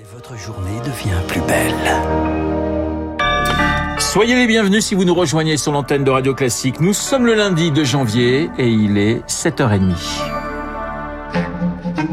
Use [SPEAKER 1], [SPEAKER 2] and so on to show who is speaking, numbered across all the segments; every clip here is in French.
[SPEAKER 1] Et votre journée devient plus belle.
[SPEAKER 2] Soyez les bienvenus si vous nous rejoignez sur l'antenne de Radio Classique. Nous sommes le lundi de janvier et il est 7h30.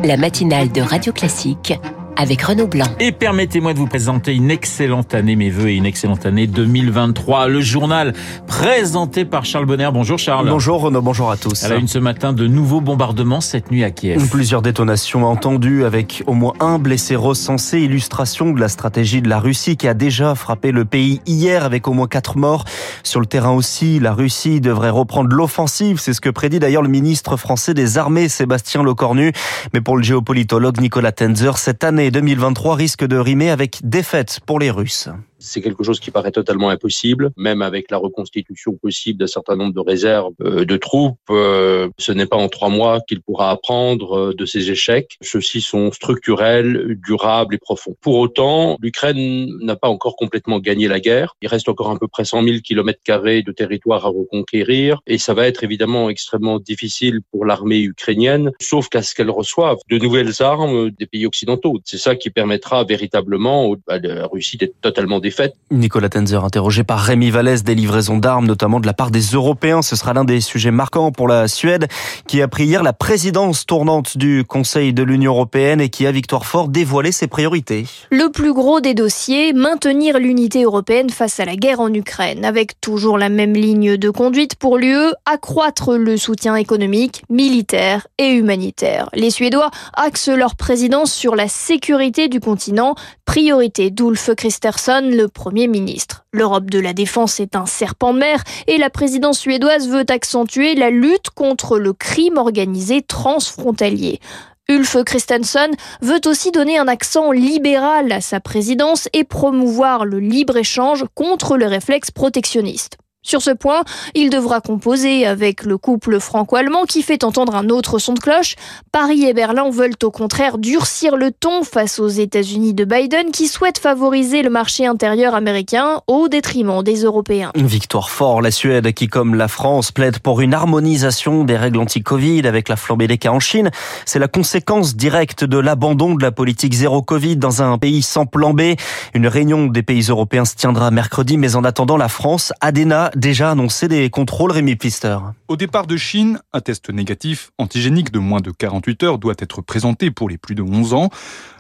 [SPEAKER 3] La matinale de Radio Classique avec Renaud Blanc.
[SPEAKER 2] Et permettez-moi de vous présenter une excellente année, mes voeux, et une excellente année 2023. Le journal présenté par Charles Bonner. Bonjour Charles.
[SPEAKER 4] Bonjour Renaud, bonjour à tous.
[SPEAKER 2] À la une ce matin, de nouveaux bombardements cette nuit à Kiev.
[SPEAKER 4] Plusieurs détonations entendues avec au moins un blessé recensé, illustration de la stratégie de la Russie qui a déjà frappé le pays hier avec au moins quatre morts. Sur le terrain aussi, la Russie devrait reprendre l'offensive, c'est ce que prédit d'ailleurs le ministre français des Armées Sébastien Lecornu. Mais pour le géopolitologue Nicolas Tenzer, cette année 2023 risque de rimer avec défaite pour les Russes
[SPEAKER 5] c'est quelque chose qui paraît totalement impossible, même avec la reconstitution possible d'un certain nombre de réserves euh, de troupes. Euh, ce n'est pas en trois mois qu'il pourra apprendre euh, de ses échecs. Ceux-ci sont structurels, durables et profonds. Pour autant, l'Ukraine n'a pas encore complètement gagné la guerre. Il reste encore à peu près 100 000 kilomètres carrés de territoire à reconquérir, et ça va être évidemment extrêmement difficile pour l'armée ukrainienne, sauf qu'à ce qu'elle reçoive de nouvelles armes des pays occidentaux. C'est ça qui permettra véritablement à la Russie d'être totalement
[SPEAKER 4] Nicolas Tenzer, interrogé par Rémi Vallès des livraisons d'armes, notamment de la part des Européens. Ce sera l'un des sujets marquants pour la Suède, qui a pris hier la présidence tournante du Conseil de l'Union européenne et qui a, Victoire Fort, dévoilé ses priorités.
[SPEAKER 6] Le plus gros des dossiers, maintenir l'unité européenne face à la guerre en Ukraine, avec toujours la même ligne de conduite pour l'UE, accroître le soutien économique, militaire et humanitaire. Les Suédois axent leur présidence sur la sécurité du continent, priorité d'Ulf Christerson, le Premier ministre. L'Europe de la défense est un serpent de mer et la présidence suédoise veut accentuer la lutte contre le crime organisé transfrontalier. Ulf Christensen veut aussi donner un accent libéral à sa présidence et promouvoir le libre-échange contre le réflexe protectionniste. Sur ce point, il devra composer avec le couple franco-allemand qui fait entendre un autre son de cloche. Paris et Berlin veulent au contraire durcir le ton face aux États-Unis de Biden qui souhaitent favoriser le marché intérieur américain au détriment des Européens.
[SPEAKER 4] Une victoire fort, la Suède qui, comme la France, plaide pour une harmonisation des règles anti-Covid avec la flambée des cas en Chine. C'est la conséquence directe de l'abandon de la politique zéro Covid dans un pays sans plan B. Une réunion des pays européens se tiendra mercredi, mais en attendant, la France, Adena, déjà annoncé des contrôles, Rémi Pister.
[SPEAKER 7] Au départ de Chine, un test négatif antigénique de moins de 48 heures doit être présenté pour les plus de 11 ans.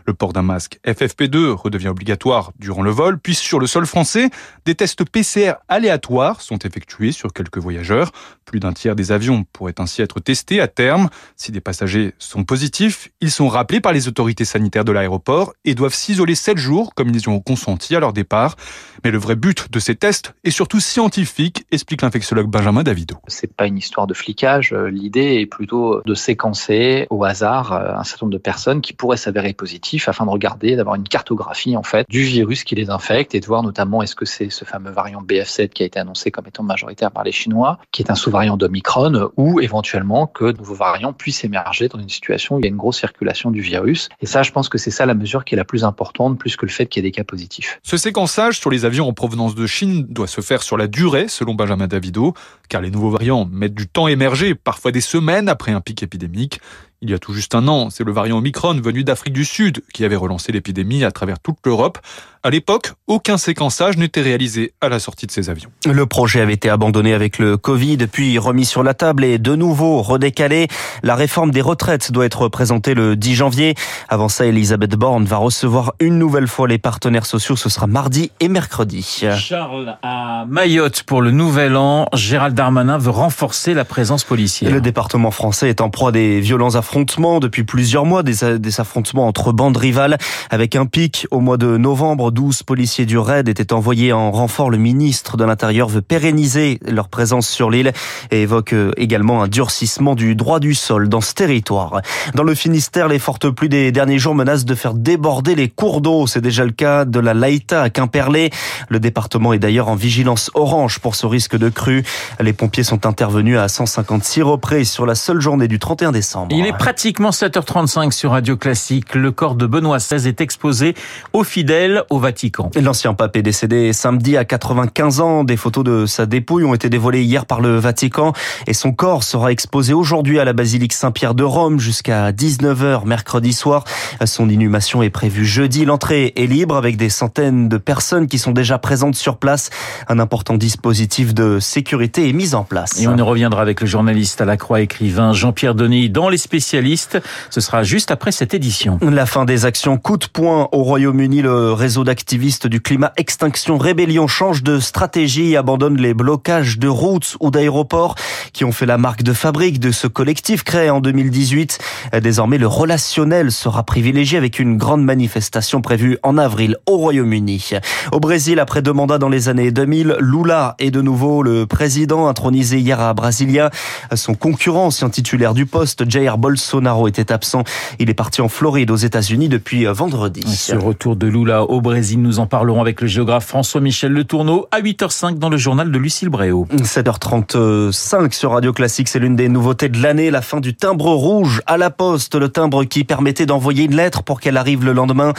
[SPEAKER 7] Le port d'un masque FFP2 redevient obligatoire durant le vol, puis sur le sol français, des tests PCR aléatoires sont effectués sur quelques voyageurs. Plus d'un tiers des avions pourraient ainsi être testés à terme. Si des passagers sont positifs, ils sont rappelés par les autorités sanitaires de l'aéroport et doivent s'isoler 7 jours comme ils y ont consenti à leur départ. Mais le vrai but de ces tests est surtout scientifique, explique l'infectiologue Benjamin Davido.
[SPEAKER 8] C'est pas une histoire de flicage. L'idée est plutôt de séquencer au hasard un certain nombre de personnes qui pourraient s'avérer positives afin de regarder, d'avoir une cartographie du virus qui les infecte et de voir notamment est-ce que c'est ce fameux variant BF7 qui a été annoncé comme étant majoritaire par les Chinois, qui est un sous-variant d'Omicron, ou éventuellement que de nouveaux variants puissent émerger dans une situation où il y a une grosse circulation du virus. Et ça, je pense que c'est ça la mesure qui est la plus importante, plus que le fait qu'il y ait des cas positifs.
[SPEAKER 7] Ce séquençage sur les avions en provenance de Chine doit se faire sur la durée, selon Benjamin Davido, car les nouveaux variants mettent du temps à émerger, parfois des semaines après un pic épidémique. Il y a tout juste un an, c'est le variant Omicron venu d'Afrique du Sud qui avait relancé l'épidémie à travers toute l'Europe. À l'époque, aucun séquençage n'était réalisé à la sortie de ces avions.
[SPEAKER 4] Le projet avait été abandonné avec le Covid, puis remis sur la table et de nouveau redécalé. La réforme des retraites doit être présentée le 10 janvier. Avant ça, Elisabeth Borne va recevoir une nouvelle fois les partenaires sociaux. Ce sera mardi et mercredi.
[SPEAKER 2] Charles, à Mayotte pour le nouvel an, Gérald Darmanin veut renforcer la présence policière.
[SPEAKER 4] Le département français est en proie des violents affrontements depuis plusieurs mois, des, des affrontements entre bandes rivales, avec un pic au mois de novembre 12 policiers du RAID étaient envoyés en renfort. Le ministre de l'Intérieur veut pérenniser leur présence sur l'île et évoque euh, également un durcissement du droit du sol dans ce territoire. Dans le Finistère, les fortes pluies des derniers jours menacent de faire déborder les cours d'eau. C'est déjà le cas de la Laïta à Quimperlé. Le département est d'ailleurs en vigilance orange pour ce risque de crue. Les pompiers sont intervenus à 156 reprises sur la seule journée du 31 décembre.
[SPEAKER 2] Il est pratiquement 7h35 sur Radio Classique. Le corps de Benoît XVI est exposé aux fidèles au Vatican.
[SPEAKER 4] L'ancien pape est décédé samedi à 95 ans. Des photos de sa dépouille ont été dévoilées hier par le Vatican et son corps sera exposé aujourd'hui à la basilique Saint-Pierre de Rome jusqu'à 19h mercredi soir. Son inhumation est prévue jeudi. L'entrée est libre avec des centaines de personnes qui sont déjà présentes sur place. Un important dispositif de sécurité est mis en place.
[SPEAKER 2] Et on y reviendra avec le journaliste à la Croix écrivain Jean-Pierre Denis dans les spécialistes. Ce sera juste après cette édition.
[SPEAKER 4] La fin des actions coup de poing au Royaume-Uni. Le réseau d'activistes du climat Extinction Rébellion change de stratégie et abandonne les blocages de routes ou d'aéroports qui ont fait la marque de fabrique de ce collectif créé en 2018. Désormais, le relationnel sera privilégié avec une grande manifestation prévue en avril au Royaume-Uni. Au Brésil, après deux mandats dans les années 2000, Lula est de nouveau le président intronisé hier à Brasilia. Son concurrent, ancien titulaire du poste, Jair Bolsonaro, était absent. Il est parti en Floride aux États-Unis depuis vendredi.
[SPEAKER 2] Ce retour de Lula au Brésil, nous en parlerons avec le géographe François-Michel Le Tourneau à 8h05 dans le journal de Lucille Bréau.
[SPEAKER 4] 7h35 sur Radio Classique, c'est l'une des nouveautés de l'année, la fin du timbre rouge à la poste, le timbre qui permettait d'envoyer une lettre pour qu'elle arrive le lendemain.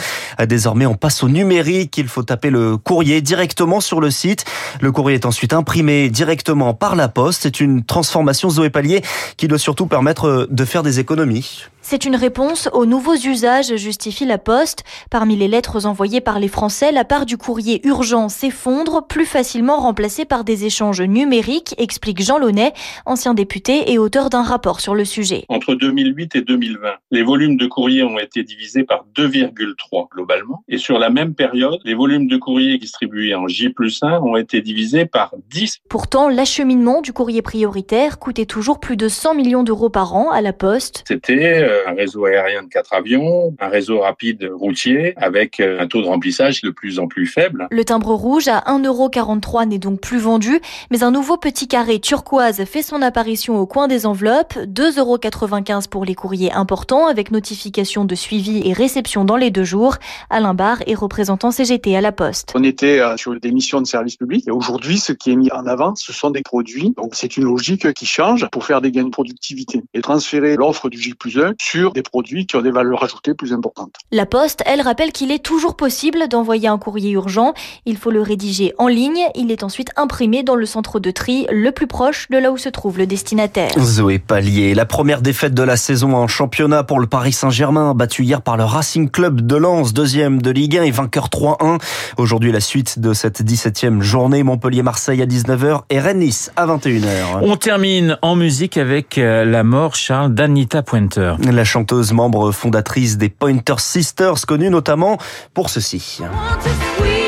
[SPEAKER 4] Désormais, on passe au numérique, il faut taper le courrier directement sur le site. Le courrier est ensuite imprimé directement par la poste. C'est une transformation Zoé Pallier qui doit surtout permettre de faire des économies.
[SPEAKER 9] C'est une réponse aux nouveaux usages, justifie la Poste. Parmi les lettres envoyées par les Français, la part du courrier urgent s'effondre, plus facilement remplacée par des échanges numériques, explique Jean Launay, ancien député et auteur d'un rapport sur le sujet.
[SPEAKER 10] Entre 2008 et 2020, les volumes de courrier ont été divisés par 2,3 globalement. Et sur la même période, les volumes de courrier distribués en J plus 1 ont été divisés par 10.
[SPEAKER 9] Pourtant, l'acheminement du courrier prioritaire coûtait toujours plus de 100 millions d'euros par an à la Poste.
[SPEAKER 10] C'était un réseau aérien de quatre avions, un réseau rapide routier avec un taux de remplissage de plus en plus faible.
[SPEAKER 9] Le timbre rouge à 1,43€ n'est donc plus vendu, mais un nouveau petit carré turquoise fait son apparition au coin des enveloppes, 2,95€ pour les courriers importants avec notification de suivi et réception dans les deux jours. Alain Barre est représentant CGT à la Poste.
[SPEAKER 11] On était sur des missions de service public et aujourd'hui ce qui est mis en avant ce sont des produits. Donc c'est une logique qui change pour faire des gains de productivité et transférer l'offre du J plus 1 sur des produits qui ont des valeurs ajoutées plus importantes.
[SPEAKER 9] La Poste, elle, rappelle qu'il est toujours possible d'envoyer un courrier urgent. Il faut le rédiger en ligne. Il est ensuite imprimé dans le centre de tri le plus proche de là où se trouve le destinataire.
[SPEAKER 4] Zoé Pallier, la première défaite de la saison en championnat pour le Paris Saint-Germain, battu hier par le Racing Club de Lens, deuxième de Ligue 1 et vainqueur 3-1. Aujourd'hui, la suite de cette 17e journée, Montpellier-Marseille à 19h et Rennes-Nice à 21h.
[SPEAKER 2] On termine en musique avec la mort, Charles, d'Anita Pointer.
[SPEAKER 4] La chanteuse membre fondatrice des Pointer Sisters, connue notamment pour ceci. Christian.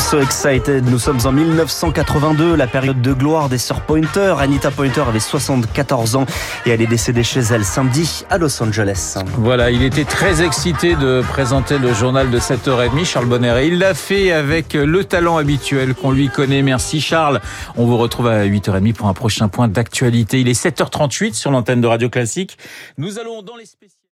[SPEAKER 4] So excited. Nous sommes en 1982, la période de gloire des sœurs Pointer. Anita Pointer avait 74 ans et elle est décédée chez elle samedi à Los Angeles.
[SPEAKER 2] Voilà, il était très excité de présenter le journal de 7h30, Charles Bonner. Et il l'a fait avec le talent habituel qu'on lui connaît. Merci Charles. On vous retrouve à 8h30 pour un prochain point d'actualité. Il est 7h38 sur l'antenne de Radio Classique. Nous allons dans les spécialités.